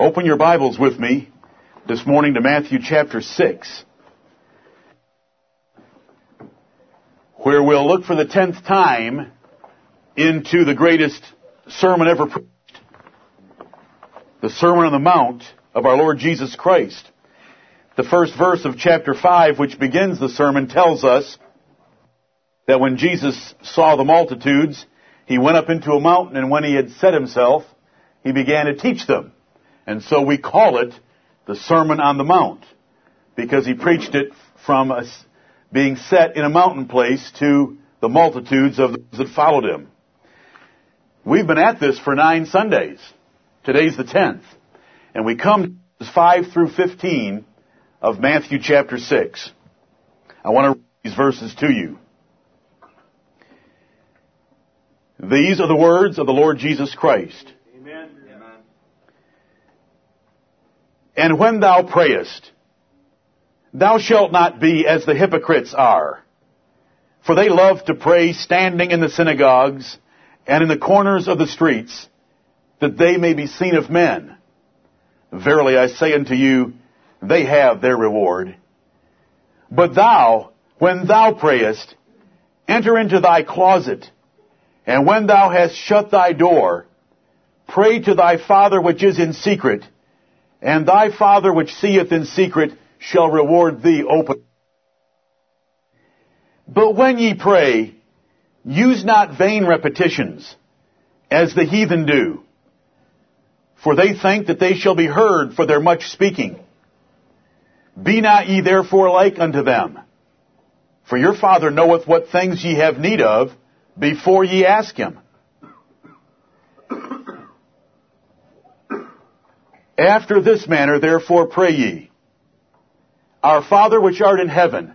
Open your Bibles with me this morning to Matthew chapter 6, where we'll look for the tenth time into the greatest sermon ever preached, the Sermon on the Mount of our Lord Jesus Christ. The first verse of chapter 5, which begins the sermon, tells us that when Jesus saw the multitudes, he went up into a mountain and when he had set himself, he began to teach them. And so we call it the Sermon on the Mount because he preached it from a, being set in a mountain place to the multitudes of those that followed him. We've been at this for nine Sundays. Today's the tenth. And we come to 5 through 15 of Matthew chapter 6. I want to read these verses to you. These are the words of the Lord Jesus Christ. Amen. And when thou prayest, thou shalt not be as the hypocrites are. For they love to pray standing in the synagogues and in the corners of the streets, that they may be seen of men. Verily I say unto you, they have their reward. But thou, when thou prayest, enter into thy closet, and when thou hast shut thy door, pray to thy Father which is in secret, and thy Father which seeth in secret shall reward thee openly. But when ye pray, use not vain repetitions, as the heathen do, for they think that they shall be heard for their much speaking. Be not ye therefore like unto them. For your Father knoweth what things ye have need of before ye ask him. After this manner therefore pray ye. Our Father which art in heaven,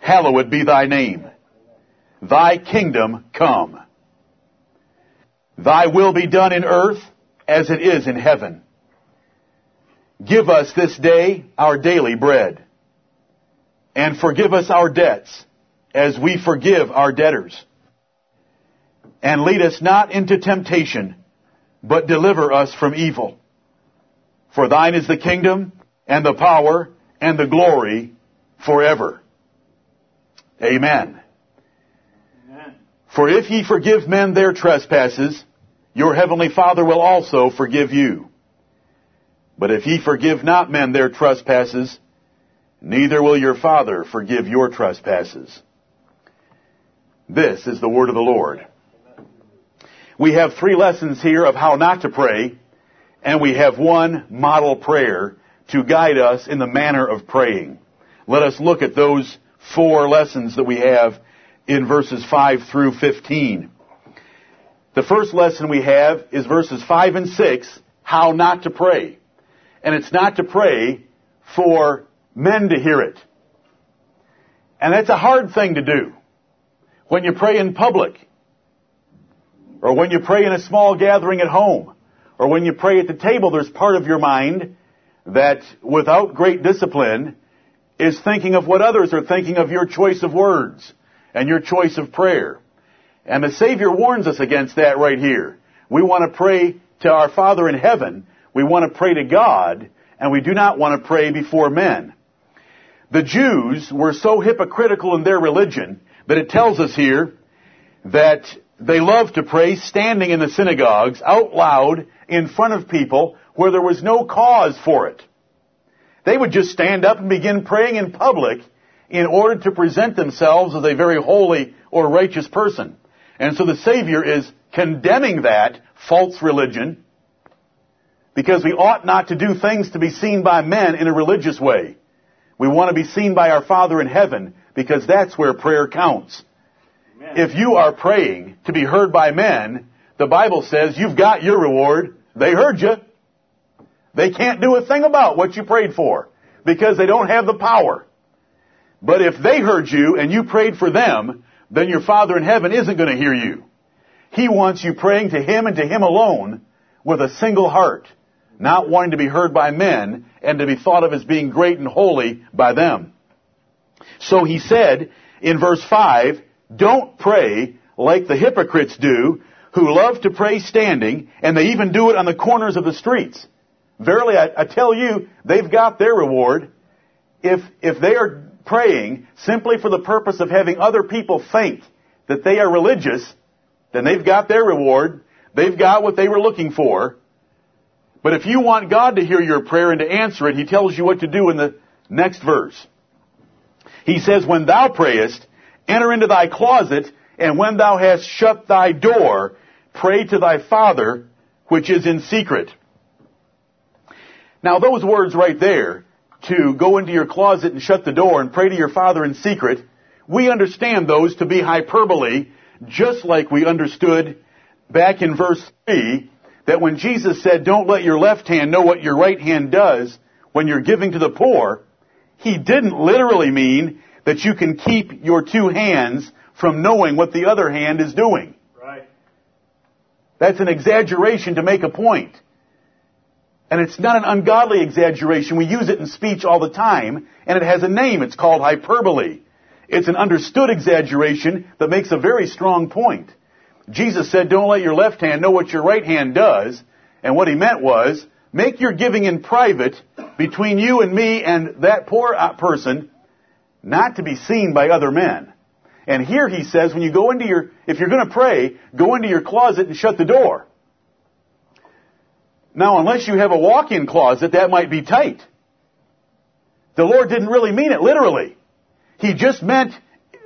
hallowed be thy name. Thy kingdom come. Thy will be done in earth as it is in heaven. Give us this day our daily bread. And forgive us our debts as we forgive our debtors. And lead us not into temptation, but deliver us from evil. For thine is the kingdom and the power and the glory forever. Amen. Amen. For if ye forgive men their trespasses, your heavenly Father will also forgive you. But if ye forgive not men their trespasses, neither will your Father forgive your trespasses. This is the word of the Lord. We have three lessons here of how not to pray, and we have one model prayer to guide us in the manner of praying. Let us look at those four lessons that we have in verses 5 through 15. The first lesson we have is verses 5 and 6, how not to pray. And it's not to pray for men to hear it. And that's a hard thing to do. When you pray in public, or when you pray in a small gathering at home, or when you pray at the table, there's part of your mind that without great discipline is thinking of what others are thinking of your choice of words and your choice of prayer. And the Savior warns us against that right here. We want to pray to our Father in heaven. We want to pray to God, and we do not want to pray before men. The Jews were so hypocritical in their religion that it tells us here that they loved to pray standing in the synagogues out loud in front of people where there was no cause for it. They would just stand up and begin praying in public in order to present themselves as a very holy or righteous person. And so the Savior is condemning that false religion because we ought not to do things to be seen by men in a religious way. We want to be seen by our Father in heaven because that's where prayer counts. If you are praying to be heard by men, the Bible says you've got your reward. They heard you. They can't do a thing about what you prayed for because they don't have the power. But if they heard you and you prayed for them, then your Father in heaven isn't going to hear you. He wants you praying to Him and to Him alone with a single heart, not wanting to be heard by men and to be thought of as being great and holy by them. So he said in verse 5, don't pray like the hypocrites do, who love to pray standing, and they even do it on the corners of the streets. Verily, I, I tell you, they've got their reward. If, if they are praying simply for the purpose of having other people think that they are religious, then they've got their reward. They've got what they were looking for. But if you want God to hear your prayer and to answer it, He tells you what to do in the next verse. He says, When thou prayest, enter into thy closet, and when thou hast shut thy door, pray to thy Father, which is in secret. Now those words right there, to go into your closet and shut the door and pray to your Father in secret, we understand those to be hyperbole, just like we understood back in verse 3 that when Jesus said, don't let your left hand know what your right hand does when you're giving to the poor, he didn't literally mean that you can keep your two hands from knowing what the other hand is doing. Right. That's an exaggeration to make a point. And it's not an ungodly exaggeration. We use it in speech all the time, and it has a name. It's called hyperbole. It's an understood exaggeration that makes a very strong point. Jesus said, don't let your left hand know what your right hand does. And what he meant was, make your giving in private between you and me and that poor uh, person, not to be seen by other men. And here he says, when you go into your, if you're going to pray, go into your closet and shut the door. Now, unless you have a walk-in closet, that might be tight. The Lord didn't really mean it literally. He just meant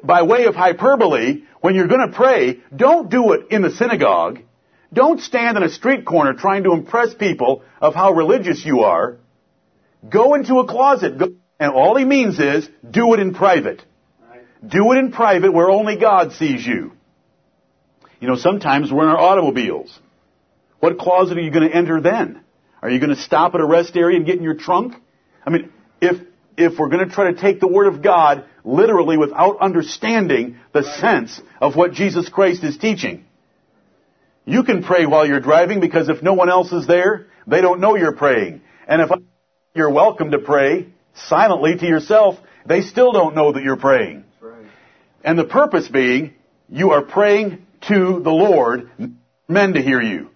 by way of hyperbole, when you're going to pray, don't do it in the synagogue. Don't stand in a street corner trying to impress people of how religious you are. Go into a closet. Go, and all he means is, do it in private. Do it in private where only God sees you. You know, sometimes we're in our automobiles. What closet are you going to enter then? Are you going to stop at a rest area and get in your trunk? I mean, if, if we're going to try to take the Word of God literally without understanding the sense of what Jesus Christ is teaching, you can pray while you're driving because if no one else is there, they don't know you're praying. And if you're welcome to pray silently to yourself, they still don't know that you're praying. And the purpose being, you are praying to the Lord, men to hear you.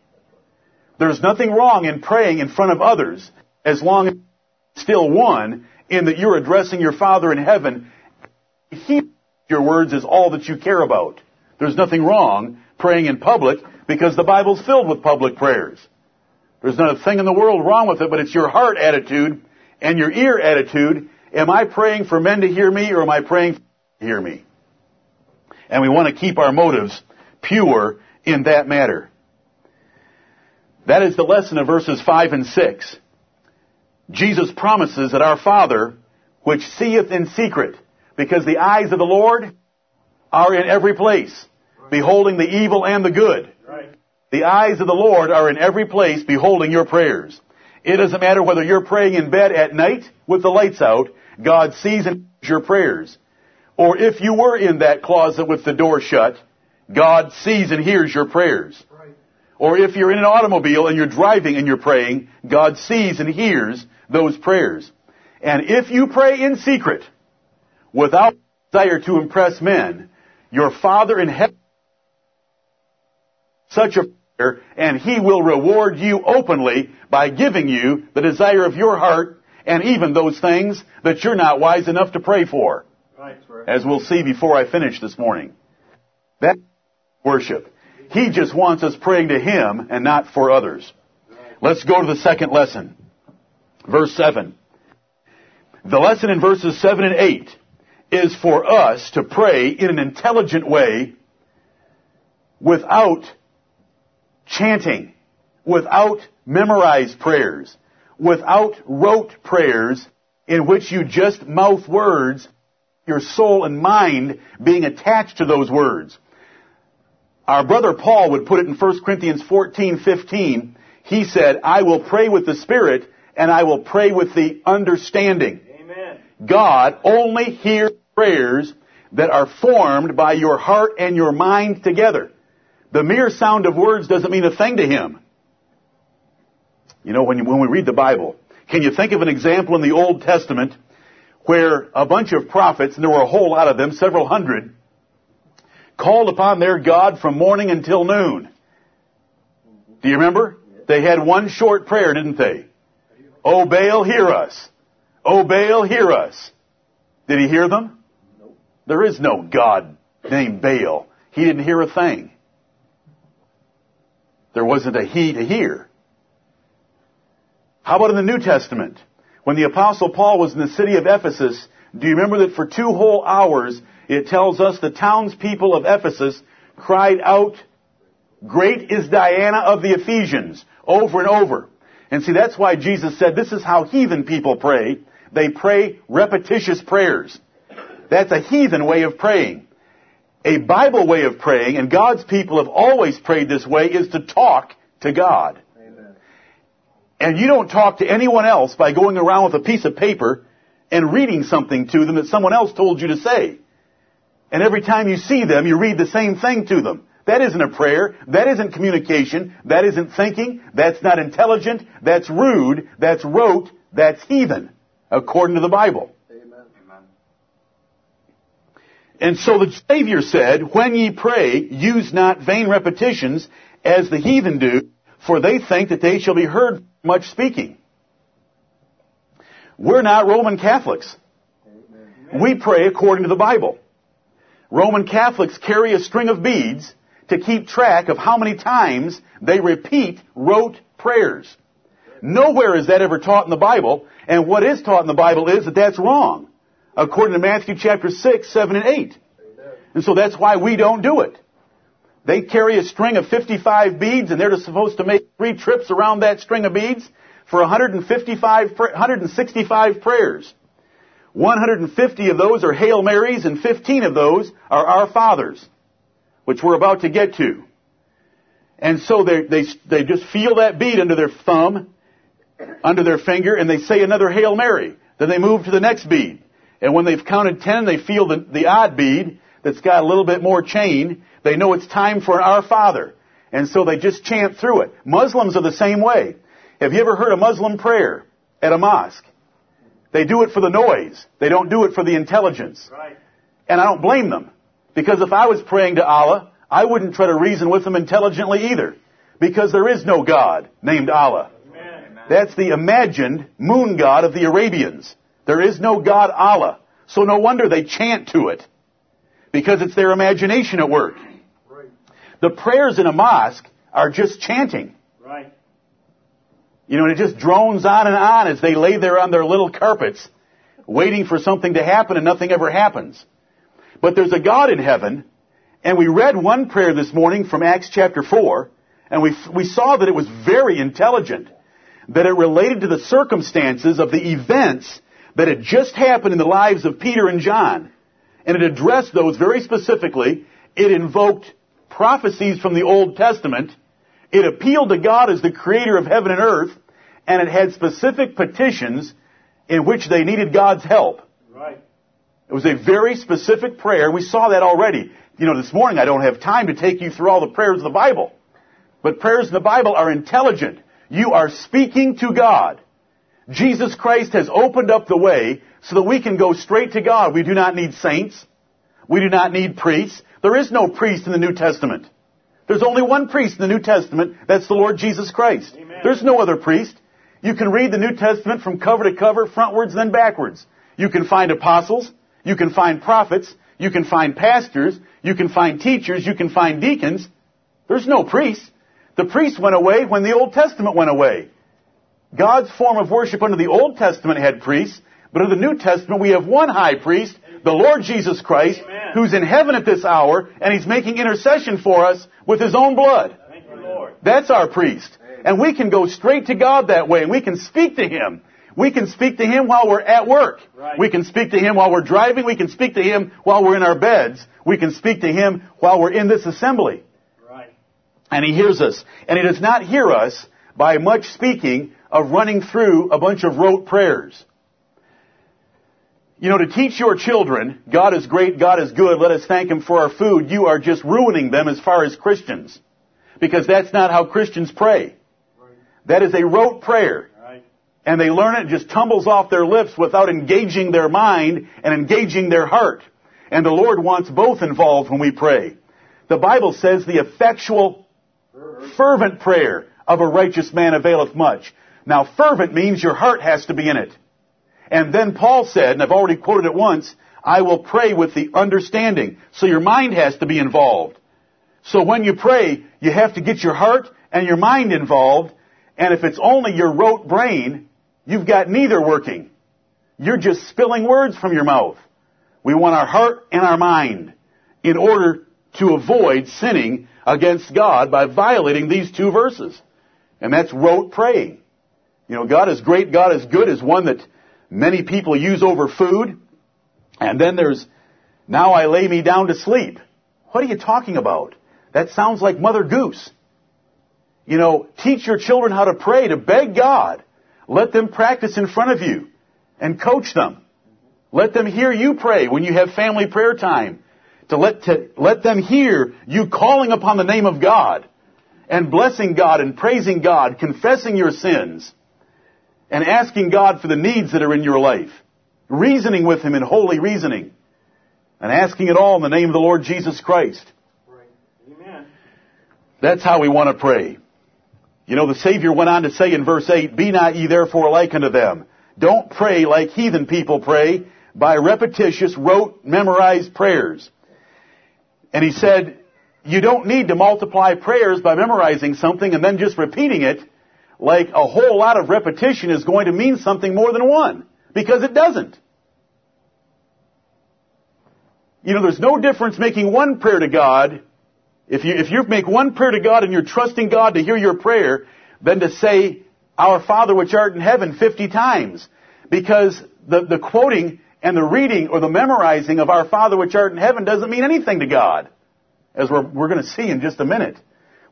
There's nothing wrong in praying in front of others as long as still one in that you're addressing your Father in heaven. He, your words is all that you care about. There's nothing wrong praying in public because the Bible's filled with public prayers. There's not a thing in the world wrong with it, but it's your heart attitude and your ear attitude. Am I praying for men to hear me or am I praying to hear me? And we want to keep our motives pure in that matter. That is the lesson of verses 5 and 6. Jesus promises that our Father, which seeth in secret, because the eyes of the Lord are in every place, beholding the evil and the good. Right. The eyes of the Lord are in every place, beholding your prayers. It doesn't matter whether you're praying in bed at night with the lights out, God sees and hears your prayers. Or if you were in that closet with the door shut, God sees and hears your prayers. Or if you're in an automobile and you're driving and you're praying, God sees and hears those prayers. And if you pray in secret, without desire to impress men, your Father in heaven such a and He will reward you openly by giving you the desire of your heart and even those things that you're not wise enough to pray for. Right. As we'll see before I finish this morning. That worship. He just wants us praying to Him and not for others. Let's go to the second lesson. Verse 7. The lesson in verses 7 and 8 is for us to pray in an intelligent way without chanting, without memorized prayers, without rote prayers in which you just mouth words, your soul and mind being attached to those words. Our brother Paul would put it in 1 Corinthians 14, 15. He said, I will pray with the Spirit and I will pray with the understanding. Amen. God only hears prayers that are formed by your heart and your mind together. The mere sound of words doesn't mean a thing to Him. You know, when, you, when we read the Bible, can you think of an example in the Old Testament where a bunch of prophets, and there were a whole lot of them, several hundred, called upon their God from morning until noon. Do you remember? They had one short prayer, didn't they? O Baal, hear us. O Baal, hear us. Did he hear them? There is no God named Baal. He didn't hear a thing. There wasn't a he to hear. How about in the New Testament? When the apostle Paul was in the city of Ephesus, do you remember that for two whole hours it tells us the townspeople of Ephesus cried out, Great is Diana of the Ephesians, over and over. And see, that's why Jesus said this is how heathen people pray. They pray repetitious prayers. That's a heathen way of praying. A Bible way of praying, and God's people have always prayed this way, is to talk to God. Amen. And you don't talk to anyone else by going around with a piece of paper and reading something to them that someone else told you to say. And every time you see them, you read the same thing to them. That isn't a prayer. That isn't communication. That isn't thinking. That's not intelligent. That's rude. That's rote. That's heathen, according to the Bible. Amen. Amen. And so the Savior said, When ye pray, use not vain repetitions as the heathen do, for they think that they shall be heard much speaking. We're not Roman Catholics. We pray according to the Bible. Roman Catholics carry a string of beads to keep track of how many times they repeat rote prayers. Nowhere is that ever taught in the Bible, and what is taught in the Bible is that that's wrong, according to Matthew chapter 6, 7, and 8. And so that's why we don't do it. They carry a string of 55 beads and they're supposed to make three trips around that string of beads for 155, 165 prayers. 150 of those are Hail Marys and 15 of those are Our Fathers, which we're about to get to. And so they, they, they just feel that bead under their thumb, under their finger, and they say another Hail Mary. Then they move to the next bead. And when they've counted 10, they feel the, the odd bead that's got a little bit more chain. They know it's time for an Our Father. And so they just chant through it. Muslims are the same way. Have you ever heard a Muslim prayer at a mosque? They do it for the noise. They don't do it for the intelligence. Right. And I don't blame them. Because if I was praying to Allah, I wouldn't try to reason with them intelligently either. Because there is no God named Allah. Amen. That's the imagined moon god of the Arabians. There is no God Allah. So no wonder they chant to it. Because it's their imagination at work. Right. The prayers in a mosque are just chanting. Right. You know, and it just drones on and on as they lay there on their little carpets, waiting for something to happen and nothing ever happens. But there's a God in heaven, and we read one prayer this morning from Acts chapter 4, and we, we saw that it was very intelligent, that it related to the circumstances of the events that had just happened in the lives of Peter and John. And it addressed those very specifically. It invoked prophecies from the Old Testament. It appealed to God as the creator of heaven and earth, and it had specific petitions in which they needed God's help. Right. It was a very specific prayer. We saw that already. You know, this morning I don't have time to take you through all the prayers of the Bible. But prayers in the Bible are intelligent. You are speaking to God. Jesus Christ has opened up the way so that we can go straight to God. We do not need saints. We do not need priests. There is no priest in the New Testament. There's only one priest in the New Testament. That's the Lord Jesus Christ. Amen. There's no other priest. You can read the New Testament from cover to cover, frontwards, then backwards. You can find apostles. You can find prophets. You can find pastors. You can find teachers. You can find deacons. There's no priests. The priests went away when the Old Testament went away. God's form of worship under the Old Testament had priests, but in the New Testament we have one high priest, the Lord Jesus Christ, Amen. who's in heaven at this hour, and he's making intercession for us with his own blood. Thank you, Lord. That's our priest. And we can go straight to God that way, and we can speak to him. We can speak to him while we're at work. Right. We can speak to him while we're driving. We can speak to him while we're in our beds. We can speak to him while we're in this assembly. Right. And he hears us. And he does not hear us by much speaking of running through a bunch of rote prayers. You know, to teach your children, God is great, God is good, let us thank Him for our food, you are just ruining them as far as Christians. Because that's not how Christians pray. That is a rote prayer. And they learn it, it just tumbles off their lips without engaging their mind and engaging their heart. And the Lord wants both involved when we pray. The Bible says the effectual fervent prayer of a righteous man availeth much. Now fervent means your heart has to be in it. And then Paul said, and I've already quoted it once, I will pray with the understanding. So your mind has to be involved. So when you pray, you have to get your heart and your mind involved. And if it's only your rote brain, you've got neither working. You're just spilling words from your mouth. We want our heart and our mind in order to avoid sinning against God by violating these two verses. And that's rote praying. You know, God is great, God is good is one that many people use over food. And then there's, now I lay me down to sleep. What are you talking about? That sounds like Mother Goose. You know, teach your children how to pray, to beg God. Let them practice in front of you and coach them. Let them hear you pray when you have family prayer time. To let, to let them hear you calling upon the name of God and blessing God and praising God, confessing your sins and asking God for the needs that are in your life. Reasoning with Him in holy reasoning and asking it all in the name of the Lord Jesus Christ. Amen. That's how we want to pray. You know, the Savior went on to say in verse 8, Be not ye therefore like unto them. Don't pray like heathen people pray by repetitious, rote, memorized prayers. And he said, you don't need to multiply prayers by memorizing something and then just repeating it like a whole lot of repetition is going to mean something more than one. Because it doesn't. You know, there's no difference making one prayer to God. If you, if you make one prayer to God and you're trusting God to hear your prayer, than to say, Our Father which art in heaven 50 times. Because the, the quoting and the reading or the memorizing of Our Father which art in heaven doesn't mean anything to God. As we're, we're going to see in just a minute.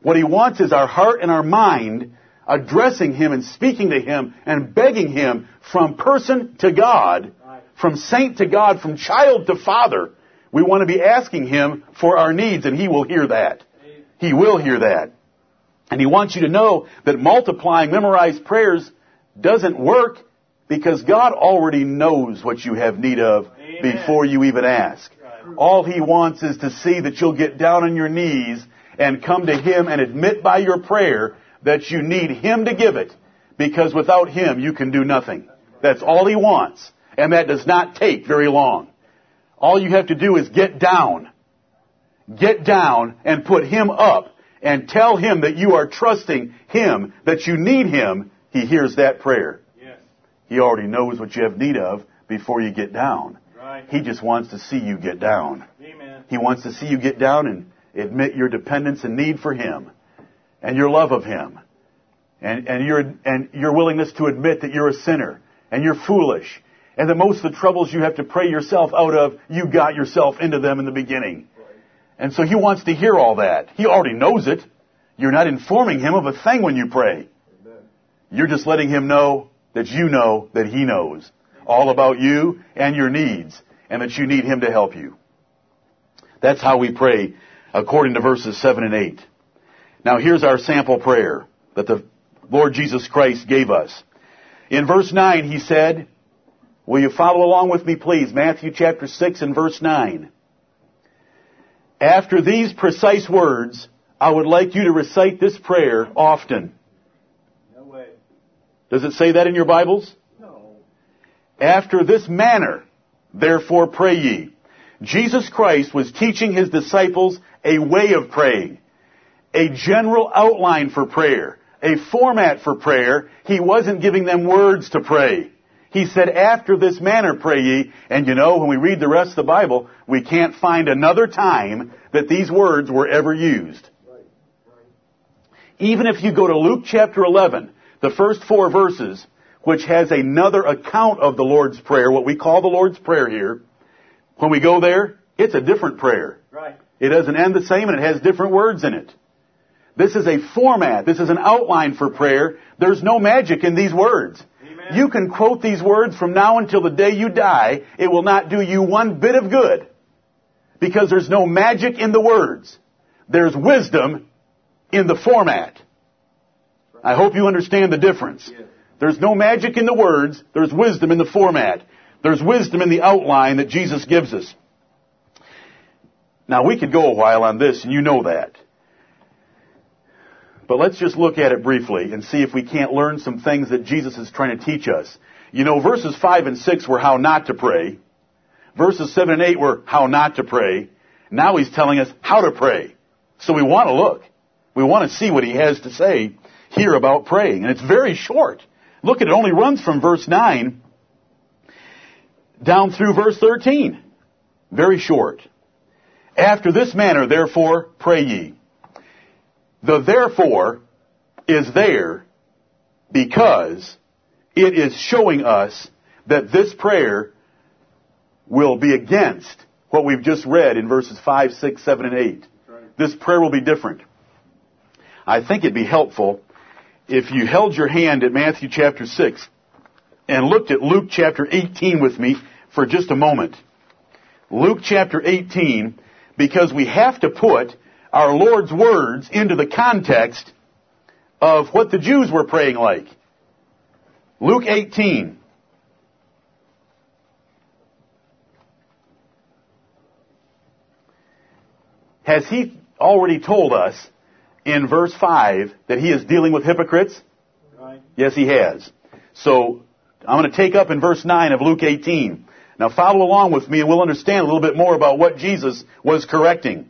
What He wants is our heart and our mind addressing Him and speaking to Him and begging Him from person to God, from saint to God, from child to father. We want to be asking Him for our needs and He will hear that. He will hear that. And He wants you to know that multiplying memorized prayers doesn't work because God already knows what you have need of Amen. before you even ask. All He wants is to see that you'll get down on your knees and come to Him and admit by your prayer that you need Him to give it because without Him you can do nothing. That's all He wants. And that does not take very long. All you have to do is get down. Get down and put Him up and tell Him that you are trusting Him, that you need Him. He hears that prayer. Yes. He already knows what you have need of before you get down. Right. He just wants to see you get down. Amen. He wants to see you get down and admit your dependence and need for Him and your love of Him and, and, your, and your willingness to admit that you're a sinner and you're foolish and that most of the troubles you have to pray yourself out of, you got yourself into them in the beginning. And so He wants to hear all that. He already knows it. You're not informing Him of a thing when you pray. You're just letting Him know that you know that He knows all about you and your needs and that you need Him to help you. That's how we pray according to verses 7 and 8. Now here's our sample prayer that the Lord Jesus Christ gave us. In verse 9 he said, will you follow along with me please? Matthew chapter 6 and verse 9. After these precise words, I would like you to recite this prayer often. No way. Does it say that in your Bibles? No. After this manner, therefore pray ye. Jesus Christ was teaching his disciples a way of praying, a general outline for prayer, a format for prayer. He wasn't giving them words to pray. He said, after this manner pray ye, and you know, when we read the rest of the Bible, we can't find another time that these words were ever used. Even if you go to Luke chapter 11, the first four verses, which has another account of the Lord's Prayer, what we call the Lord's Prayer here, when we go there, it's a different prayer. Right. It doesn't end the same and it has different words in it. This is a format. This is an outline for prayer. There's no magic in these words. Amen. You can quote these words from now until the day you die. It will not do you one bit of good. Because there's no magic in the words. There's wisdom in the format. I hope you understand the difference. There's no magic in the words. There's wisdom in the format. There's wisdom in the outline that Jesus gives us. Now we could go a while on this and you know that. But let's just look at it briefly and see if we can't learn some things that Jesus is trying to teach us. You know, verses 5 and 6 were how not to pray. Verses 7 and 8 were how not to pray. Now he's telling us how to pray. So we want to look. We want to see what he has to say here about praying. And it's very short. Look, it only runs from verse 9 down through verse 13. Very short. After this manner, therefore, pray ye. The therefore is there because it is showing us that this prayer will be against what we've just read in verses 5, 6, 7, and 8. This prayer will be different. I think it'd be helpful if you held your hand at Matthew chapter 6 and looked at Luke chapter 18 with me for just a moment. Luke chapter 18, because we have to put our Lord's words into the context of what the Jews were praying like. Luke 18. Has he already told us in verse 5 that he is dealing with hypocrites? Right. Yes, he has. So, I'm going to take up in verse 9 of Luke 18. Now follow along with me and we'll understand a little bit more about what Jesus was correcting.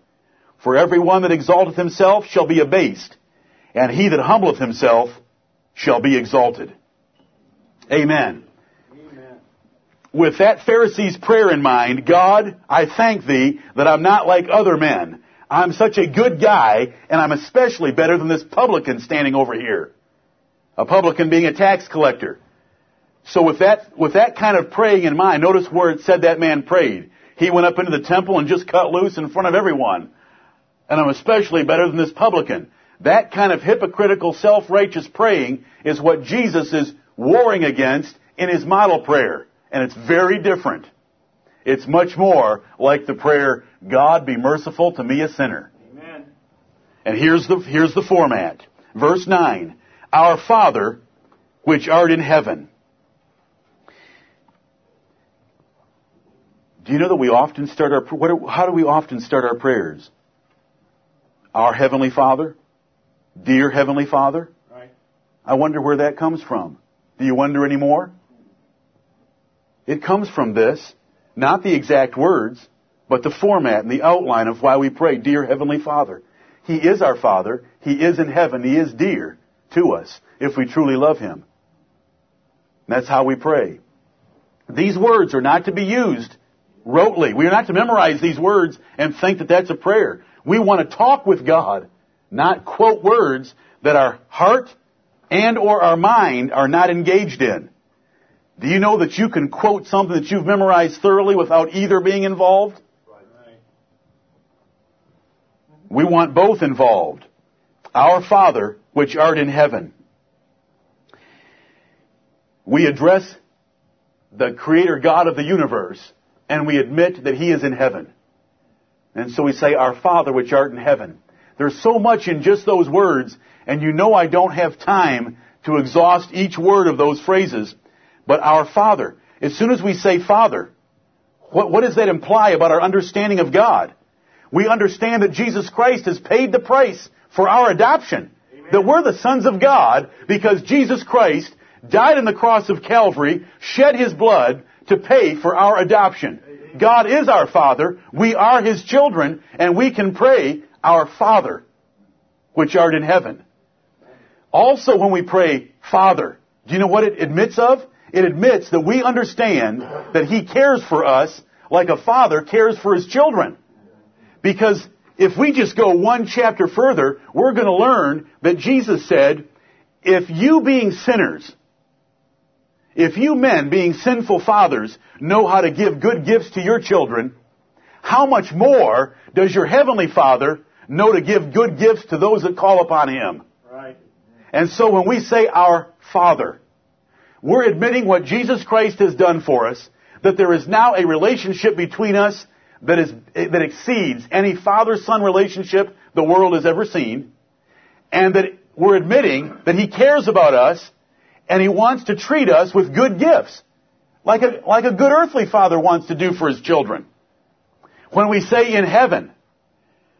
For every one that exalteth himself shall be abased, and he that humbleth himself shall be exalted. Amen. Amen. With that Pharisee's prayer in mind, God, I thank thee that I'm not like other men. I'm such a good guy, and I'm especially better than this publican standing over here. A publican being a tax collector. So with that, with that kind of praying in mind, notice where it said that man prayed. He went up into the temple and just cut loose in front of everyone. And I'm especially better than this publican. That kind of hypocritical, self-righteous praying is what Jesus is warring against in his model prayer. And it's very different. It's much more like the prayer, God be merciful to me a sinner. Amen. And here's the, here's the format. Verse 9. Our Father, which art in heaven. Do you know that we often start our, what, how do we often start our prayers? Our Heavenly Father? Dear Heavenly Father? Right. I wonder where that comes from. Do you wonder anymore? It comes from this, not the exact words, but the format and the outline of why we pray, Dear Heavenly Father. He is our Father. He is in heaven. He is dear to us if we truly love Him. That's how we pray. These words are not to be used rotely. We are not to memorize these words and think that that's a prayer. We want to talk with God, not quote words that our heart and or our mind are not engaged in. Do you know that you can quote something that you've memorized thoroughly without either being involved? We want both involved. Our Father, which art in heaven. We address the Creator God of the universe, and we admit that He is in heaven. And so we say, Our Father, which art in heaven. There's so much in just those words, and you know I don't have time to exhaust each word of those phrases, but our Father. As soon as we say Father, what, what does that imply about our understanding of God? We understand that Jesus Christ has paid the price for our adoption. That we're the sons of God because Jesus Christ died on the cross of Calvary, shed His blood to pay for our adoption. God is our Father, we are His children, and we can pray, Our Father, which art in heaven. Also when we pray, Father, do you know what it admits of? It admits that we understand that He cares for us like a father cares for his children. Because if we just go one chapter further, we're going to learn that Jesus said, if you being sinners, if you men being sinful fathers know how to give good gifts to your children, how much more does your heavenly Father know to give good gifts to those that call upon Him? Right. And so when we say our Father, we're admitting what Jesus Christ has done for us, that there is now a relationship between us that is, that exceeds any father-son relationship the world has ever seen, and that we're admitting that He cares about us, and He wants to treat us with good gifts, like a, like a good earthly father wants to do for his children. When we say in heaven,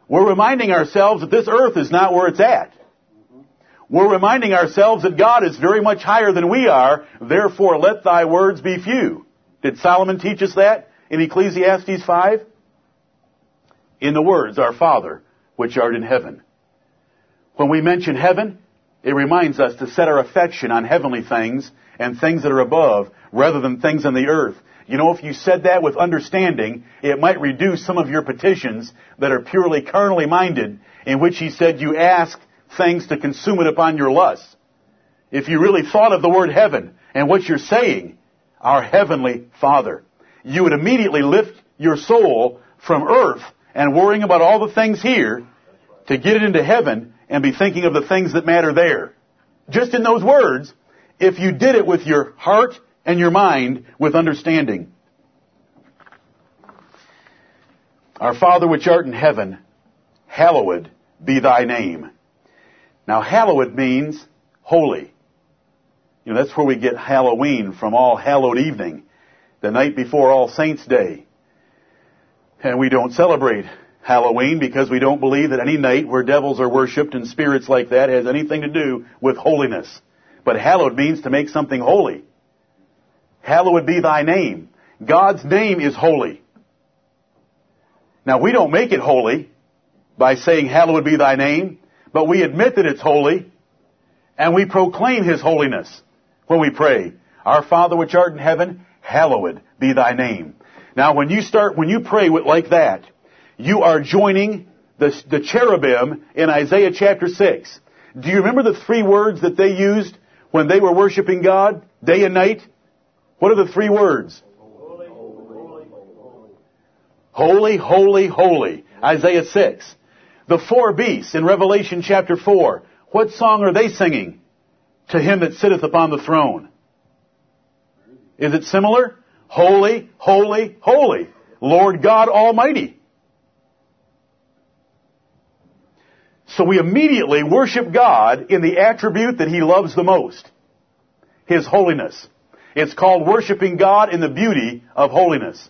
we're reminding ourselves that this earth is not where it's at. We're reminding ourselves that God is very much higher than we are, therefore let thy words be few. Did Solomon teach us that in Ecclesiastes 5? In the words, our Father, which art in heaven. When we mention heaven, it reminds us to set our affection on heavenly things and things that are above rather than things on the earth. You know, if you said that with understanding, it might reduce some of your petitions that are purely carnally minded, in which he said you ask things to consume it upon your lusts. If you really thought of the word heaven and what you're saying, our heavenly Father, you would immediately lift your soul from earth and worrying about all the things here to get it into heaven and be thinking of the things that matter there. Just in those words, if you did it with your heart and your mind with understanding. Our Father which art in heaven, hallowed be thy name. Now hallowed means holy. You know, that's where we get Halloween from All Hallowed Evening, the night before All Saints Day. And we don't celebrate Halloween because we don't believe that any night where devils are worshipped and spirits like that has anything to do with holiness. But hallowed means to make something holy. Hallowed be thy name. God's name is holy. Now we don't make it holy by saying hallowed be thy name, but we admit that it's holy and we proclaim his holiness when we pray. Our Father which art in heaven, hallowed be thy name. Now when you start, when you pray with, like that, you are joining the, the cherubim in Isaiah chapter 6. Do you remember the three words that they used when they were worshiping God day and night? What are the three words? Holy, holy, holy. Holy, holy, holy. Isaiah 6. The four beasts in Revelation chapter 4. What song are they singing? To him that sitteth upon the throne. Is it similar? Holy, holy, holy. Lord God Almighty. So we immediately worship God in the attribute that He loves the most. His holiness. It's called worshiping God in the beauty of holiness.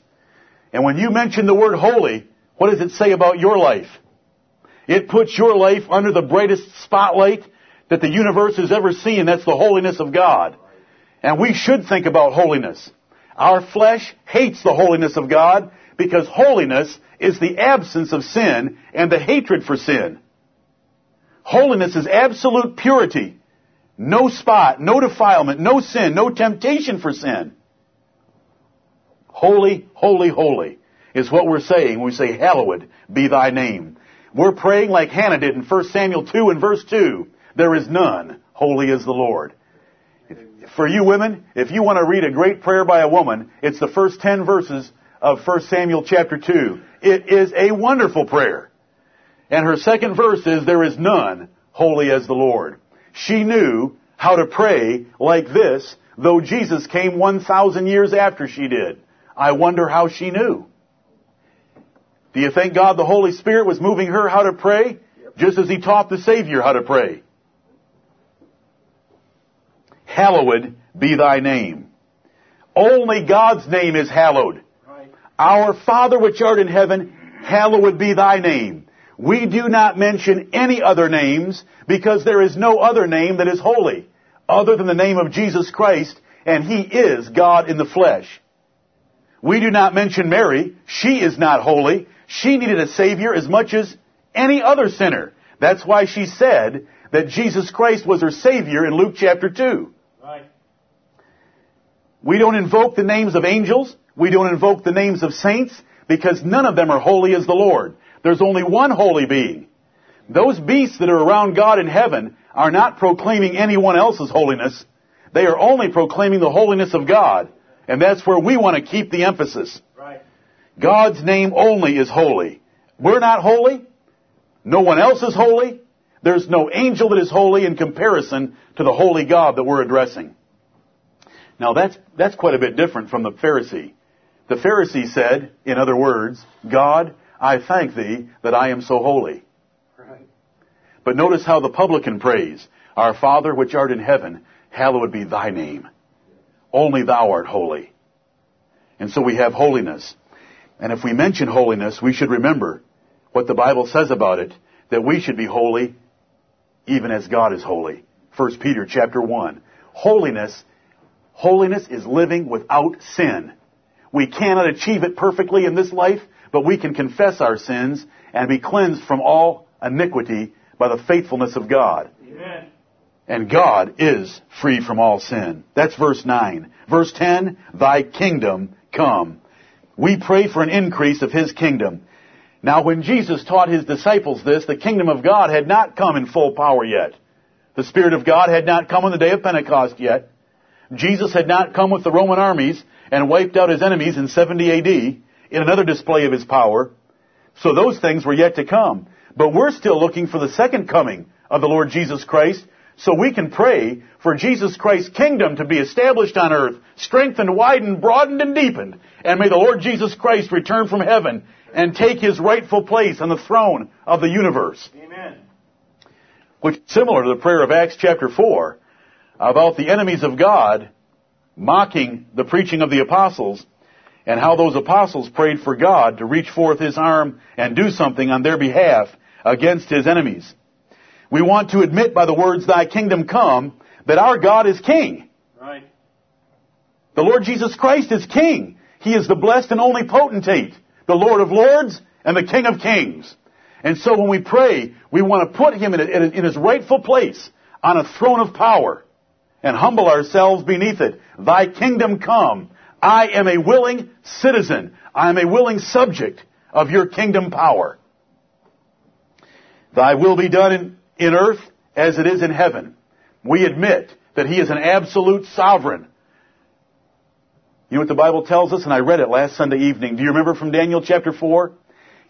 And when you mention the word holy, what does it say about your life? It puts your life under the brightest spotlight that the universe has ever seen. That's the holiness of God. And we should think about holiness. Our flesh hates the holiness of God because holiness is the absence of sin and the hatred for sin. Holiness is absolute purity. No spot, no defilement, no sin, no temptation for sin. Holy, holy, holy is what we're saying when we say, hallowed be thy name. We're praying like Hannah did in 1 Samuel 2 and verse 2. There is none holy as the Lord. For you women, if you want to read a great prayer by a woman, it's the first 10 verses of 1 Samuel chapter 2. It is a wonderful prayer. And her second verse is, there is none holy as the Lord. She knew how to pray like this, though Jesus came 1,000 years after she did. I wonder how she knew. Do you think God the Holy Spirit was moving her how to pray? Just as He taught the Savior how to pray. Hallowed be thy name. Only God's name is hallowed. Right. Our Father which art in heaven, hallowed be thy name. We do not mention any other names because there is no other name that is holy other than the name of Jesus Christ and He is God in the flesh. We do not mention Mary. She is not holy. She needed a Savior as much as any other sinner. That's why she said that Jesus Christ was her Savior in Luke chapter 2. Right. We don't invoke the names of angels. We don't invoke the names of saints because none of them are holy as the Lord. There's only one holy being. Those beasts that are around God in heaven are not proclaiming anyone else's holiness. They are only proclaiming the holiness of God. And that's where we want to keep the emphasis. Right. God's name only is holy. We're not holy. No one else is holy. There's no angel that is holy in comparison to the holy God that we're addressing. Now that's, that's quite a bit different from the Pharisee. The Pharisee said, in other words, God, I thank thee that I am so holy. Right. But notice how the publican prays, Our Father which art in heaven, hallowed be thy name. Only thou art holy. And so we have holiness. And if we mention holiness, we should remember what the Bible says about it, that we should be holy even as God is holy. 1 Peter chapter 1. Holiness, holiness is living without sin. We cannot achieve it perfectly in this life, but we can confess our sins and be cleansed from all iniquity by the faithfulness of God. Amen. And God is free from all sin. That's verse 9. Verse 10, Thy kingdom come. We pray for an increase of His kingdom. Now when Jesus taught His disciples this, the kingdom of God had not come in full power yet. The Spirit of God had not come on the day of Pentecost yet. Jesus had not come with the Roman armies and wiped out His enemies in 70 AD in another display of His power. So those things were yet to come. But we're still looking for the second coming of the Lord Jesus Christ so we can pray for Jesus Christ's kingdom to be established on earth, strengthened, widened, broadened, and deepened. And may the Lord Jesus Christ return from heaven and take his rightful place on the throne of the universe. Amen. Which is similar to the prayer of Acts chapter 4 about the enemies of God mocking the preaching of the apostles and how those apostles prayed for God to reach forth his arm and do something on their behalf against his enemies. We want to admit by the words, Thy kingdom come, that our God is King. Right. The Lord Jesus Christ is King. He is the blessed and only potentate, the Lord of lords and the King of kings. And so when we pray, we want to put Him in, in His rightful place on a throne of power and humble ourselves beneath it. Thy kingdom come. I am a willing citizen. I am a willing subject of your kingdom power. Thy will be done in, in earth as it is in heaven. We admit that He is an absolute sovereign. You know what the Bible tells us? And I read it last Sunday evening. Do you remember from Daniel chapter 4?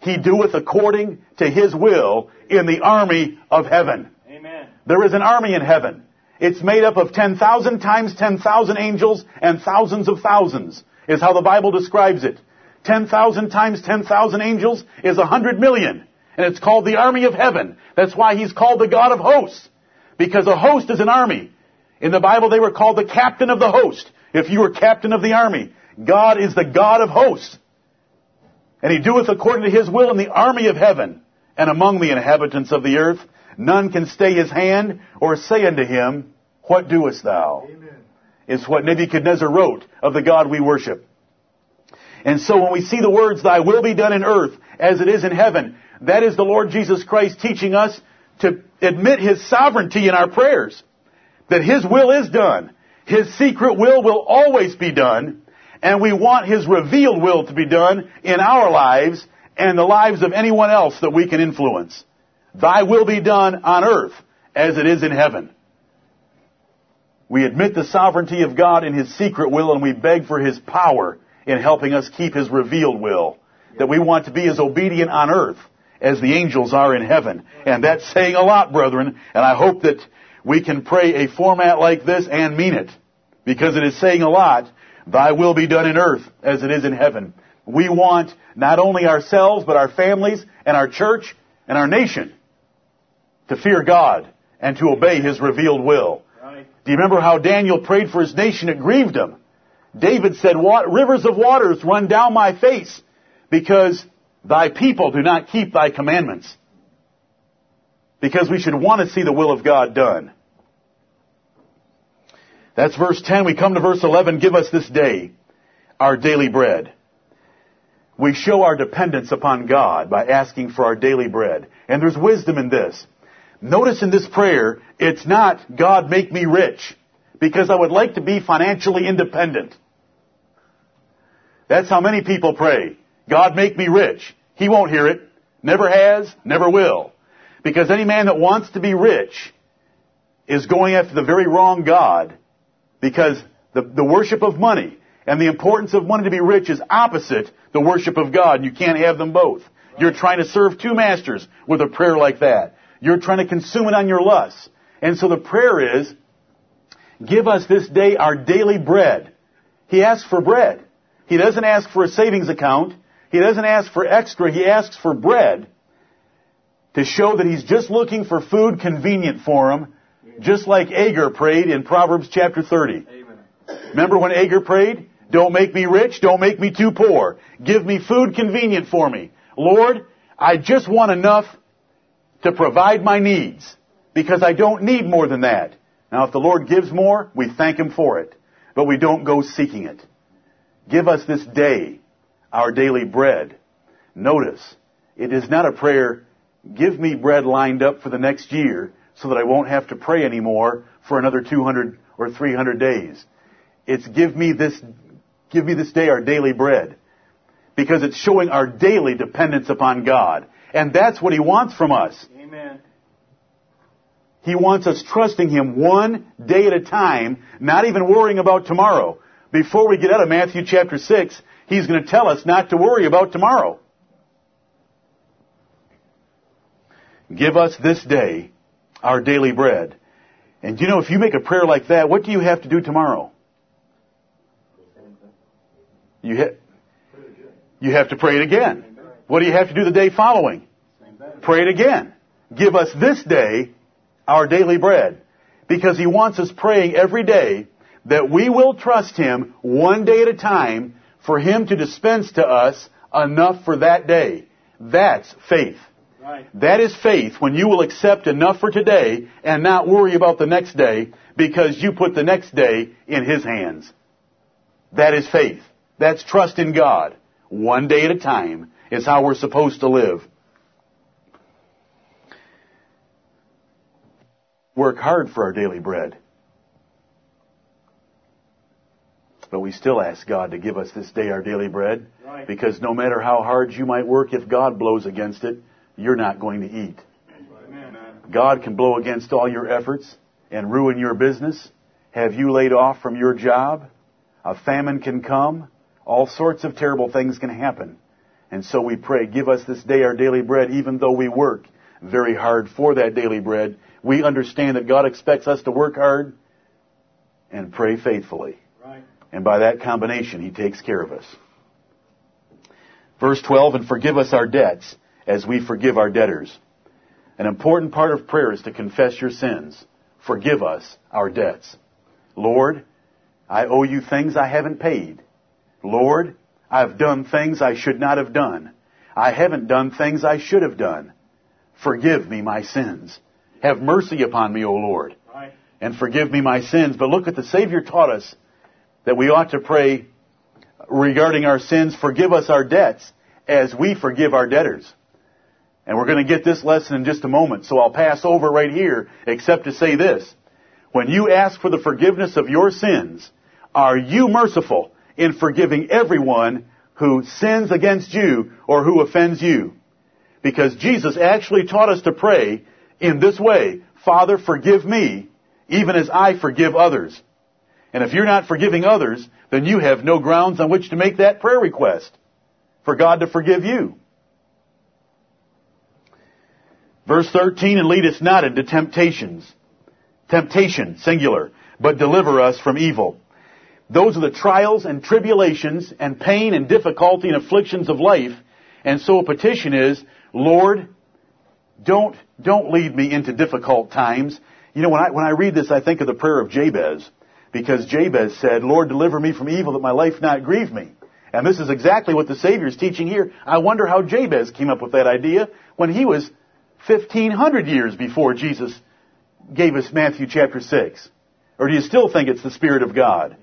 He doeth according to His will in the army of heaven. Amen. There is an army in heaven. It's made up of 10,000 times 10,000 angels and thousands of thousands, is how the Bible describes it. 10,000 times 10,000 angels is 100 million. And it's called the army of heaven. That's why he's called the God of hosts. Because a host is an army. In the Bible they were called the captain of the host. If you were captain of the army, God is the God of hosts. And he doeth according to his will in the army of heaven and among the inhabitants of the earth. None can stay his hand or say unto him, What doest thou? Amen. It's what Nebuchadnezzar wrote of the God we worship. And so when we see the words, Thy will be done in earth as it is in heaven, that is the Lord Jesus Christ teaching us to admit His sovereignty in our prayers. That His will is done. His secret will will always be done. And we want His revealed will to be done in our lives and the lives of anyone else that we can influence. Thy will be done on earth as it is in heaven. We admit the sovereignty of God in His secret will and we beg for His power in helping us keep His revealed will. That we want to be as obedient on earth as the angels are in heaven. And that's saying a lot, brethren, and I hope that we can pray a format like this and mean it. Because it is saying a lot, thy will be done in earth as it is in heaven. We want not only ourselves, but our families and our church and our nation to fear God and to obey His revealed will. Do you remember how Daniel prayed for his nation? It grieved him. David said, rivers of waters run down my face because thy people do not keep thy commandments. Because we should want to see the will of God done. That's verse 10. We come to verse 11. Give us this day our daily bread. We show our dependence upon God by asking for our daily bread. And there's wisdom in this. Notice in this prayer, it's not, God make me rich, because I would like to be financially independent. That's how many people pray. God make me rich. He won't hear it. Never has, never will. Because any man that wants to be rich is going after the very wrong God. Because the, the worship of money and the importance of money to be rich is opposite the worship of God. And you can't have them both. You're trying to serve two masters with a prayer like that. You're trying to consume it on your lusts. And so the prayer is, give us this day our daily bread. He asks for bread. He doesn't ask for a savings account. He doesn't ask for extra. He asks for bread to show that he's just looking for food convenient for him, just like Agur prayed in Proverbs chapter 30. Amen. Remember when Agur prayed? Don't make me rich, don't make me too poor. Give me food convenient for me. Lord, I just want enough to provide my needs because I don't need more than that. Now if the Lord gives more, we thank Him for it, but we don't go seeking it. Give us this day our daily bread. Notice, it is not a prayer, give me bread lined up for the next year so that I won't have to pray anymore for another 200 or 300 days. It's give me this, give me this day our daily bread. Because it's showing our daily dependence upon God. And that's what He wants from us. Amen. He wants us trusting Him one day at a time, not even worrying about tomorrow. Before we get out of Matthew chapter 6, He's going to tell us not to worry about tomorrow. Give us this day our daily bread. And you know, if you make a prayer like that, what do you have to do tomorrow? You, ha- you have to pray it again. What do you have to do the day following? Pray it again. Give us this day our daily bread. Because He wants us praying every day that we will trust Him one day at a time for Him to dispense to us enough for that day. That's faith. Right. That is faith when you will accept enough for today and not worry about the next day because you put the next day in His hands. That is faith. That's trust in God. One day at a time is how we're supposed to live. Work hard for our daily bread. But we still ask God to give us this day our daily bread Right. because no matter how hard you might work, if God blows against it, you're not going to eat. Amen. God can blow against all your efforts and ruin your business, have you laid off from your job. A famine can come. All sorts of terrible things can happen. And so we pray, give us this day our daily bread, even though we work very hard for that daily bread. We understand that God expects us to work hard and pray faithfully. Right. And by that combination, He takes care of us. Verse 12, and forgive us our debts as we forgive our debtors. An important part of prayer is to confess your sins. Forgive us our debts. Lord, I owe you things I haven't paid. Lord, I've done things I should not have done. I haven't done things I should have done. Forgive me my sins. Have mercy upon me, O Lord, and forgive me my sins. But look at the Savior taught us that we ought to pray regarding our sins, forgive us our debts as we forgive our debtors. And we're going to get this lesson in just a moment, so I'll pass over right here, except to say this. When you ask for the forgiveness of your sins, are you merciful in forgiving everyone who sins against you or who offends you? Because Jesus actually taught us to pray in this way, Father, forgive me, even as I forgive others. And if you're not forgiving others, then you have no grounds on which to make that prayer request for God to forgive you. Verse 13, and lead us not into temptations. Temptation, singular, but deliver us from evil. Those are the trials and tribulations and pain and difficulty and afflictions of life. And so a petition is, Lord, don't, don't lead me into difficult times. You know, when I, when I read this, I think of the prayer of Jabez. Because Jabez said, Lord, deliver me from evil that my life not grieve me. And this is exactly what the Savior is teaching here. I wonder how Jabez came up with that idea when he was 1500 years before Jesus gave us Matthew chapter 6. Or do you still think it's the Spirit of God?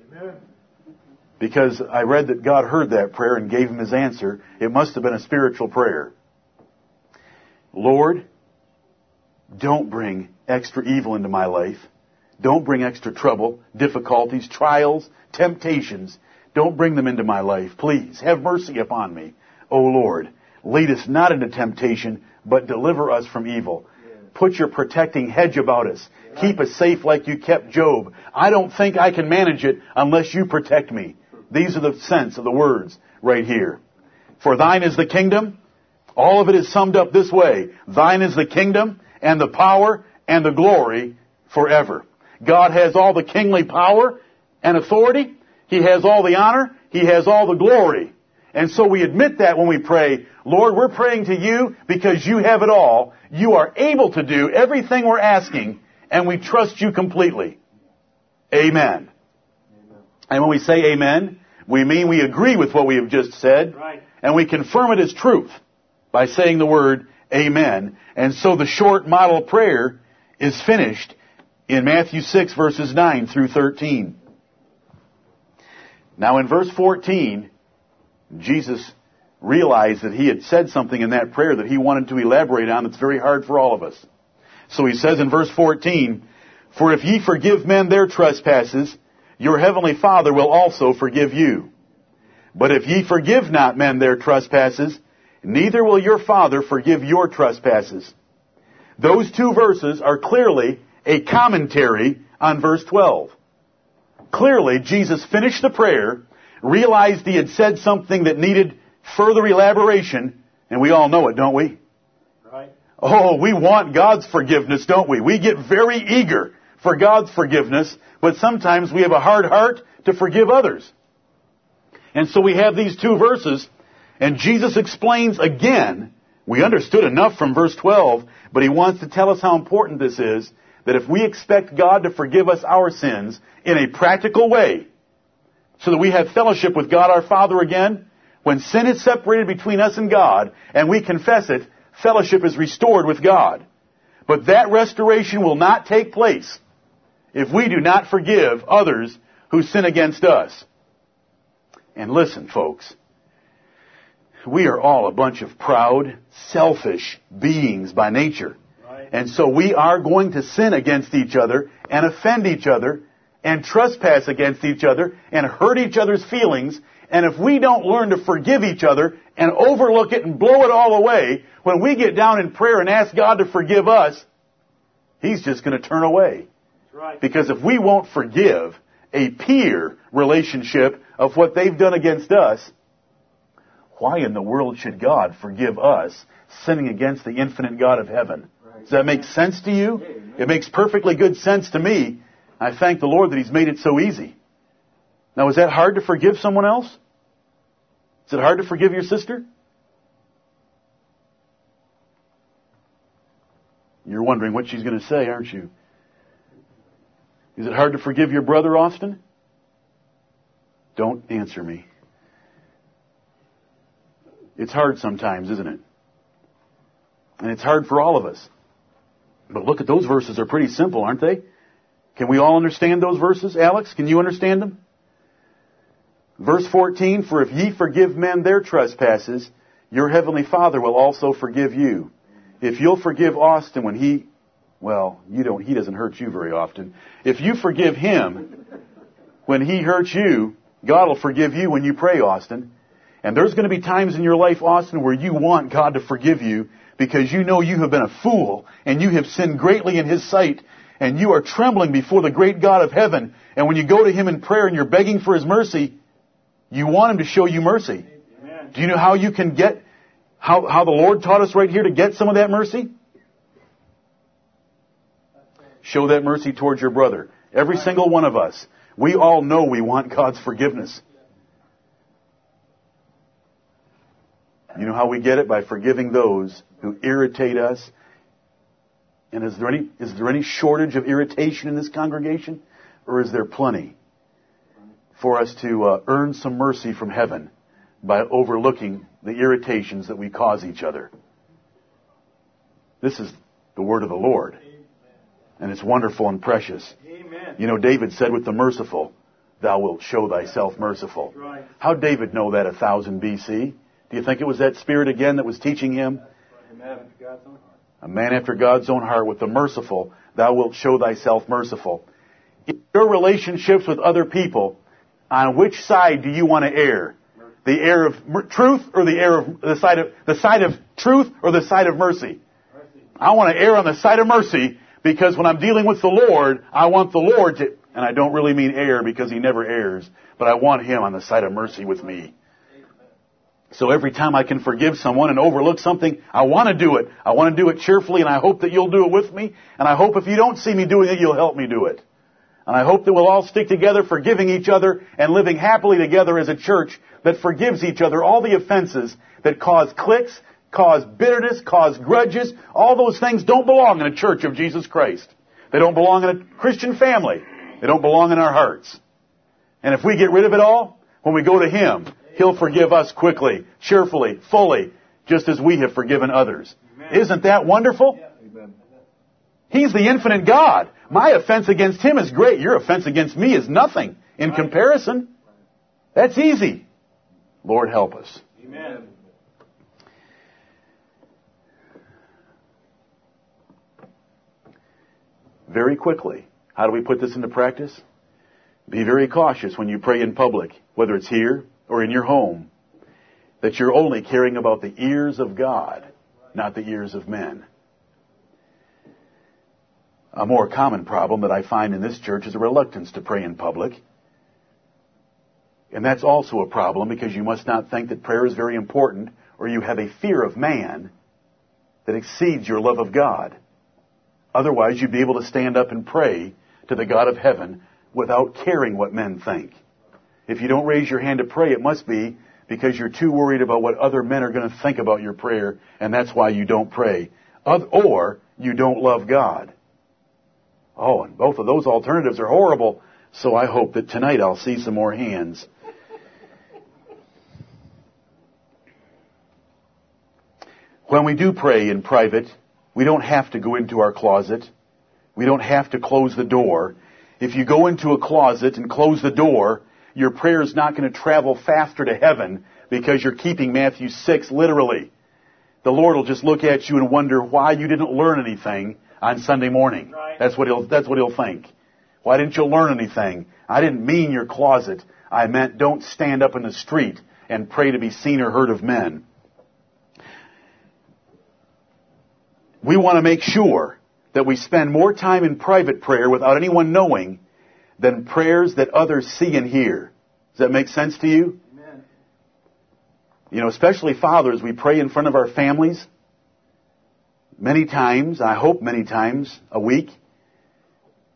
Because I read that God heard that prayer and gave him his answer. It must have been a spiritual prayer. Lord, don't bring extra evil into my life. Don't bring extra trouble, difficulties, trials, temptations. Don't bring them into my life. Please have mercy upon me, O Lord. Lead us not into temptation, but deliver us from evil. Put your protecting hedge about us. Keep us safe like you kept Job. I don't think I can manage it unless you protect me. These are the sense of the words right here. For thine is the kingdom. All of it is summed up this way. Thine is the kingdom and the power and the glory forever. God has all the kingly power and authority. He has all the honor. He has all the glory. And so we admit that when we pray, Lord, we're praying to you because you have it all. You are able to do everything we're asking, and we trust you completely. Amen. And when we say amen, we mean we agree with what we have just said, Right. and we confirm it as truth by saying the word amen. And so the short model prayer is finished in Matthew 6 verses 9 through 13. Now in verse 14, Jesus realized that he had said something in that prayer that he wanted to elaborate on that's very hard for all of us. So he says in verse 14, For if ye forgive men their trespasses, your heavenly Father will also forgive you. But if ye forgive not men their trespasses, neither will your Father forgive your trespasses. Those two verses are clearly a commentary on verse 12. Clearly, Jesus finished the prayer, realized he had said something that needed further elaboration, and we all know it, don't we? Right. Oh, we want God's forgiveness, don't we? We get very eager for God's forgiveness, but sometimes we have a hard heart to forgive others. And so we have these two verses, and Jesus explains again, we understood enough from verse 12, but he wants to tell us how important this is, that if we expect God to forgive us our sins in a practical way, so that we have fellowship with God our Father again, when sin is separated between us and God, and we confess it, fellowship is restored with God. But that restoration will not take place if we do not forgive others who sin against us. And listen, folks, we are all a bunch of proud, selfish beings by nature. Right. And so we are going to sin against each other and offend each other and trespass against each other and hurt each other's feelings. And if we don't learn to forgive each other and overlook it and blow it all away, when we get down in prayer and ask God to forgive us, He's just going to turn away. Right. Because if we won't forgive a peer relationship of what they've done against us, why in the world should God forgive us sinning against the infinite God of heaven? Does that make sense to you? It makes perfectly good sense to me. I thank the Lord that He's made it so easy. Now, is that hard to forgive someone else? Is it hard to forgive your sister? You're wondering what she's going to say, aren't you? Is it hard to forgive your brother, Austin? Don't answer me. It's hard sometimes, isn't it? And it's hard for all of us. But look at those verses are pretty simple, aren't they? Can we all understand those verses? Alex, can you understand them? Verse 14, for if ye forgive men their trespasses, your heavenly Father will also forgive you. If you'll forgive Austin when he, well, you don't, he doesn't hurt you very often. If you forgive him when he hurts you, God will forgive you when you pray, Austin. And there's going to be times in your life, Austin, where you want God to forgive you because you know you have been a fool and you have sinned greatly in His sight and you are trembling before the great God of heaven. And when you go to Him in prayer and you're begging for His mercy, you want Him to show you mercy. Amen. Do you know how you can get, how, how the Lord taught us right here to get some of that mercy? Show that mercy towards your brother. Every single one of us. We all know we want God's forgiveness. You know how we get it? By forgiving those who irritate us. And is there any, is there any shortage of irritation in this congregation? Or is there plenty for us to uh, earn some mercy from heaven by overlooking the irritations that we cause each other? This is the word of the Lord. And it's wonderful and precious. Amen. You know, David said with the merciful, Thou wilt show thyself merciful. Right. How David know that a thousand BC? Do you think it was that spirit again that was teaching him? Amen. A man after God's own heart with the merciful, thou wilt show thyself merciful. In your relationships with other people, on which side do you want to err? The error of truth or the error of the side of the side of truth or the side of mercy? I want to err on the side of mercy because when I'm dealing with the Lord, I want the Lord to, and I don't really mean err because He never errs, but I want Him on the side of mercy with me. So every time I can forgive someone and overlook something, I want to do it. I want to do it cheerfully and I hope that you'll do it with me. And I hope if you don't see me doing it, you'll help me do it. And I hope that we'll all stick together, forgiving each other and living happily together as a church that forgives each other all the offenses that cause cliques, cause bitterness, cause grudges. All those things don't belong in a church of Jesus Christ. They don't belong in a Christian family. They don't belong in our hearts. And if we get rid of it all, when we go to Him, He'll forgive us quickly, cheerfully, fully, just as we have forgiven others. Isn't that wonderful? He's the infinite God. My offense against Him is great. Your offense against me is nothing in comparison. That's easy. Lord help us. Amen. Very quickly. How do we put this into practice? Be very cautious when you pray in public, whether it's here or in your home, that you're only caring about the ears of God, not the ears of men. A more common problem that I find in this church is a reluctance to pray in public. And that's also a problem because you must not think that prayer is very important or you have a fear of man that exceeds your love of God. Otherwise, you'd be able to stand up and pray to the God of heaven without caring what men think. If you don't raise your hand to pray, it must be because you're too worried about what other men are going to think about your prayer, and that's why you don't pray. Or you don't love God. Oh, and both of those alternatives are horrible, so I hope that tonight I'll see some more hands. When we do pray in private, we don't have to go into our closet. We don't have to close the door. If you go into a closet and close the door, your prayer is not going to travel faster to heaven because you're keeping Matthew 6 literally. The Lord will just look at you and wonder why you didn't learn anything on Sunday morning. Right. That's what he'll, that's what he'll think. Why didn't you learn anything? I didn't mean your closet. I meant don't stand up in the street and pray to be seen or heard of men. We want to make sure that we spend more time in private prayer without anyone knowing than prayers that others see and hear. Does that make sense to you? Amen. You know, especially fathers, we pray in front of our families many times, I hope many times a week.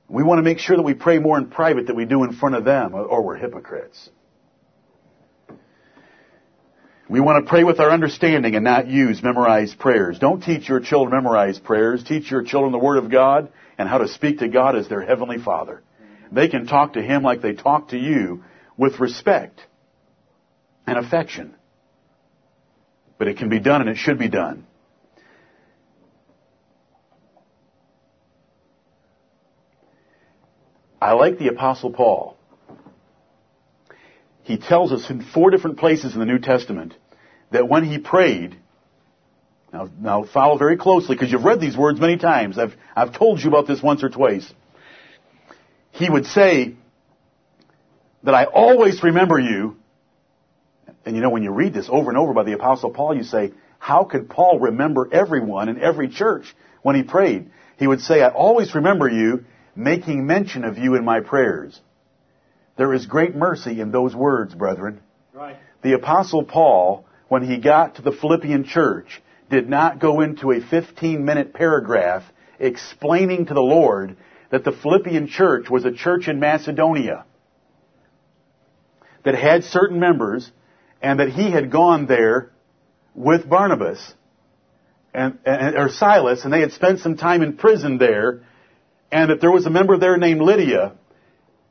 We want to make sure that we pray more in private than we do in front of them, or, or we're hypocrites. We want to pray with our understanding and not use memorized prayers. Don't teach your children memorized prayers. Teach your children the Word of God and how to speak to God as their Heavenly Father. They can talk to Him like they talk to you with respect and affection. But it can be done and it should be done. I like the Apostle Paul. He tells us in four different places in the New Testament that when he prayed, now, now follow very closely because you've read these words many times. I've, I've told you about this once or twice. He would say that I always remember you. And you know, when you read this over and over by the Apostle Paul, you say, how could Paul remember everyone in every church when he prayed? He would say, I always remember you, making mention of you in my prayers. There is great mercy in those words, brethren. Right. The apostle Paul, when he got to the Philippian church, did not go into a 15 minute paragraph explaining to the Lord that the Philippian church was a church in Macedonia that had certain members and that he had gone there with Barnabas and, and or Silas and they had spent some time in prison there and that there was a member there named Lydia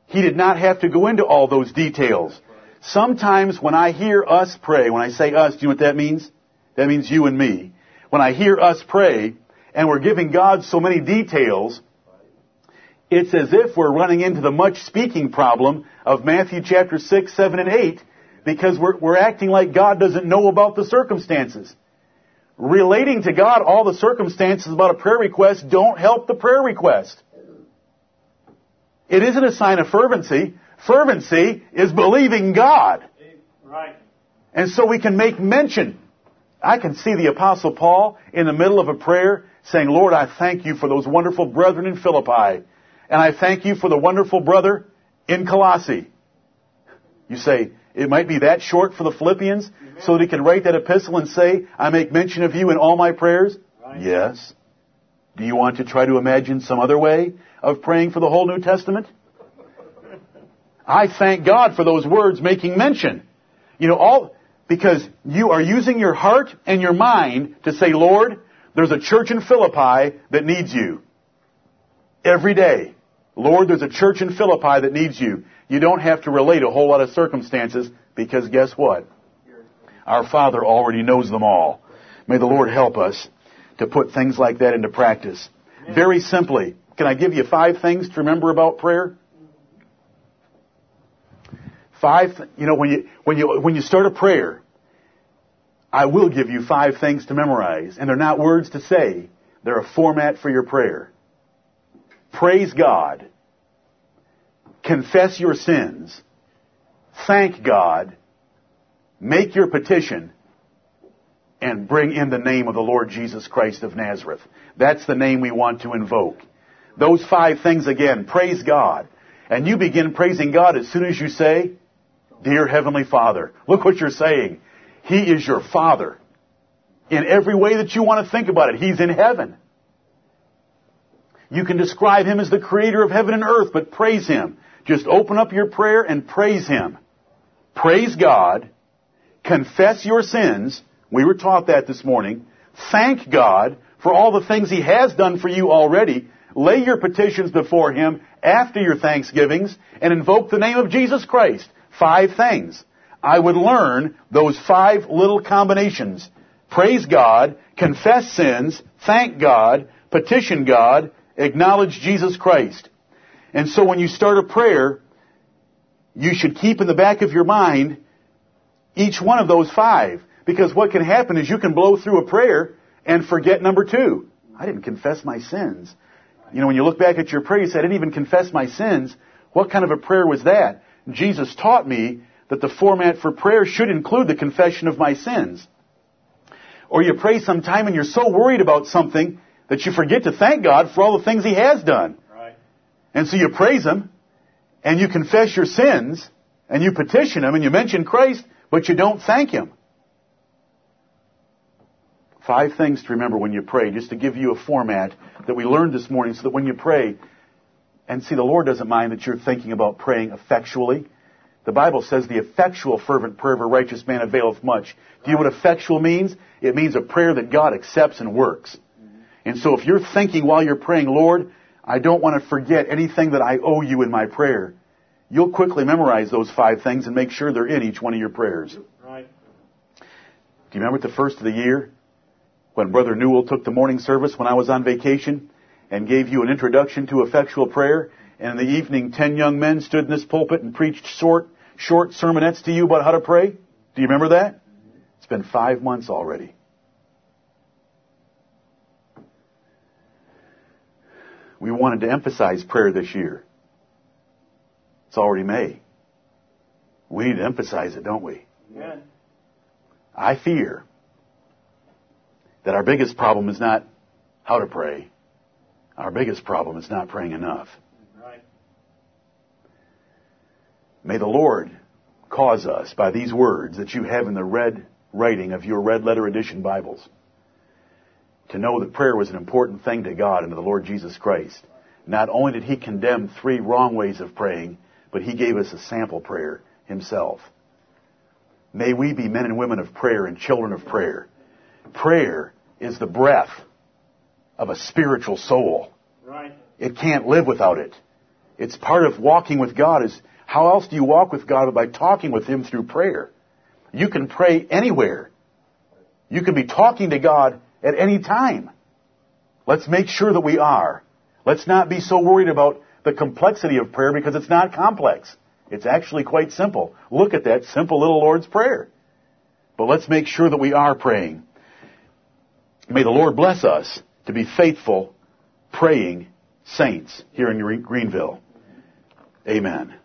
he did not have to go into all those details. Sometimes when I hear us pray, when I say us, do you know what that means? That means you and me. When I hear us pray, and we're giving God so many details, it's as if we're running into the much speaking problem of Matthew chapter 6, 7, and 8, because we're, we're acting like God doesn't know about the circumstances. relating to God all the circumstances about a prayer request don't help the prayer request. It isn't a sign of fervency. Fervency is believing God. Right. And so we can make mention. I can see the apostle Paul in the middle of a prayer saying, Lord, I thank you for those wonderful brethren in Philippi. And I thank you for the wonderful brother in Colossae. You say, it might be that short for the Philippians so that he can write that epistle and say, I make mention of you in all my prayers? Right. Yes. Do you want to try to imagine some other way of praying for the whole New Testament? I thank God for those words making mention. You know, all, because you are using your heart and your mind to say, Lord, there's a church in Philippi that needs you. Every day. Lord, there's a church in Philippi that needs you. You don't have to relate a whole lot of circumstances because guess what? Our Father already knows them all. May the Lord help us to put things like that into practice. Very simply, can I give you five things to remember about prayer? Five, you know, when you, when you, when you start a prayer, I will give you five things to memorize, and they're not words to say. They're a format for your prayer. Praise God. Confess your sins. Thank God. Make your petition. And bring in the name of the Lord Jesus Christ of Nazareth. That's the name we want to invoke. Those five things again. Praise God. And you begin praising God as soon as you say, Dear Heavenly Father. Look what you're saying. He is your Father. In every way that you want to think about it, He's in heaven. You can describe Him as the creator of heaven and earth, but praise Him. Just open up your prayer and praise Him. Praise God. Confess your sins. We were taught that this morning. Thank God for all the things He has done for you already. Lay your petitions before Him after your thanksgivings and invoke the name of Jesus Christ. Five things. I would learn those five little combinations. Praise God, confess sins, thank God, petition God, acknowledge Jesus Christ. And so when you start a prayer, you should keep in the back of your mind each one of those five. Because what can happen is you can blow through a prayer and forget number two. I didn't confess my sins. You know, when you look back at your prayer, you say, I didn't even confess my sins. What kind of a prayer was that? Jesus taught me that the format for prayer should include the confession of my sins. Or you pray sometime and you're so worried about something that you forget to thank God for all the things He has done. Right. And so you praise Him, and you confess your sins, and you petition Him, and you mention Christ, but you don't thank Him. Five things to remember when you pray, just to give you a format that we learned this morning so that when you pray, and see, the Lord doesn't mind that you're thinking about praying effectually. The Bible says the effectual fervent prayer of a righteous man availeth much. Do you know what effectual means? It means a prayer that God accepts and works. And so if you're thinking while you're praying, Lord, I don't want to forget anything that I owe you in my prayer, you'll quickly memorize those five things and make sure they're in each one of your prayers. Right. Do you remember at the first of the year when Brother Newell took the morning service when I was on vacation and gave you an introduction to effectual prayer? And in the evening, ten young men stood in this pulpit and preached short, short sermonettes to you about how to pray? Do you remember that? It's been five months already. We wanted to emphasize prayer this year. It's already May. We need to emphasize it, don't we? Amen. I fear that our biggest problem is not how to pray. Our biggest problem is not praying enough. Right. May the Lord cause us by these words that you have in the red writing of your red letter edition Bibles to know that prayer was an important thing to God and to the Lord Jesus Christ. Not only did He condemn three wrong ways of praying, but He gave us a sample prayer Himself. May we be men and women of prayer and children of prayer. Prayer is the breath of a spiritual soul. Right. It can't live without it. It's part of walking with God is how else do you walk with God but by talking with Him through prayer? You can pray anywhere. You can be talking to God at any time. Let's make sure that we are. Let's not be so worried about the complexity of prayer because it's not complex. It's actually quite simple. Look at that simple little Lord's Prayer. But let's make sure that we are praying. May the Lord bless us to be faithful, praying saints here in Greenville. Amen.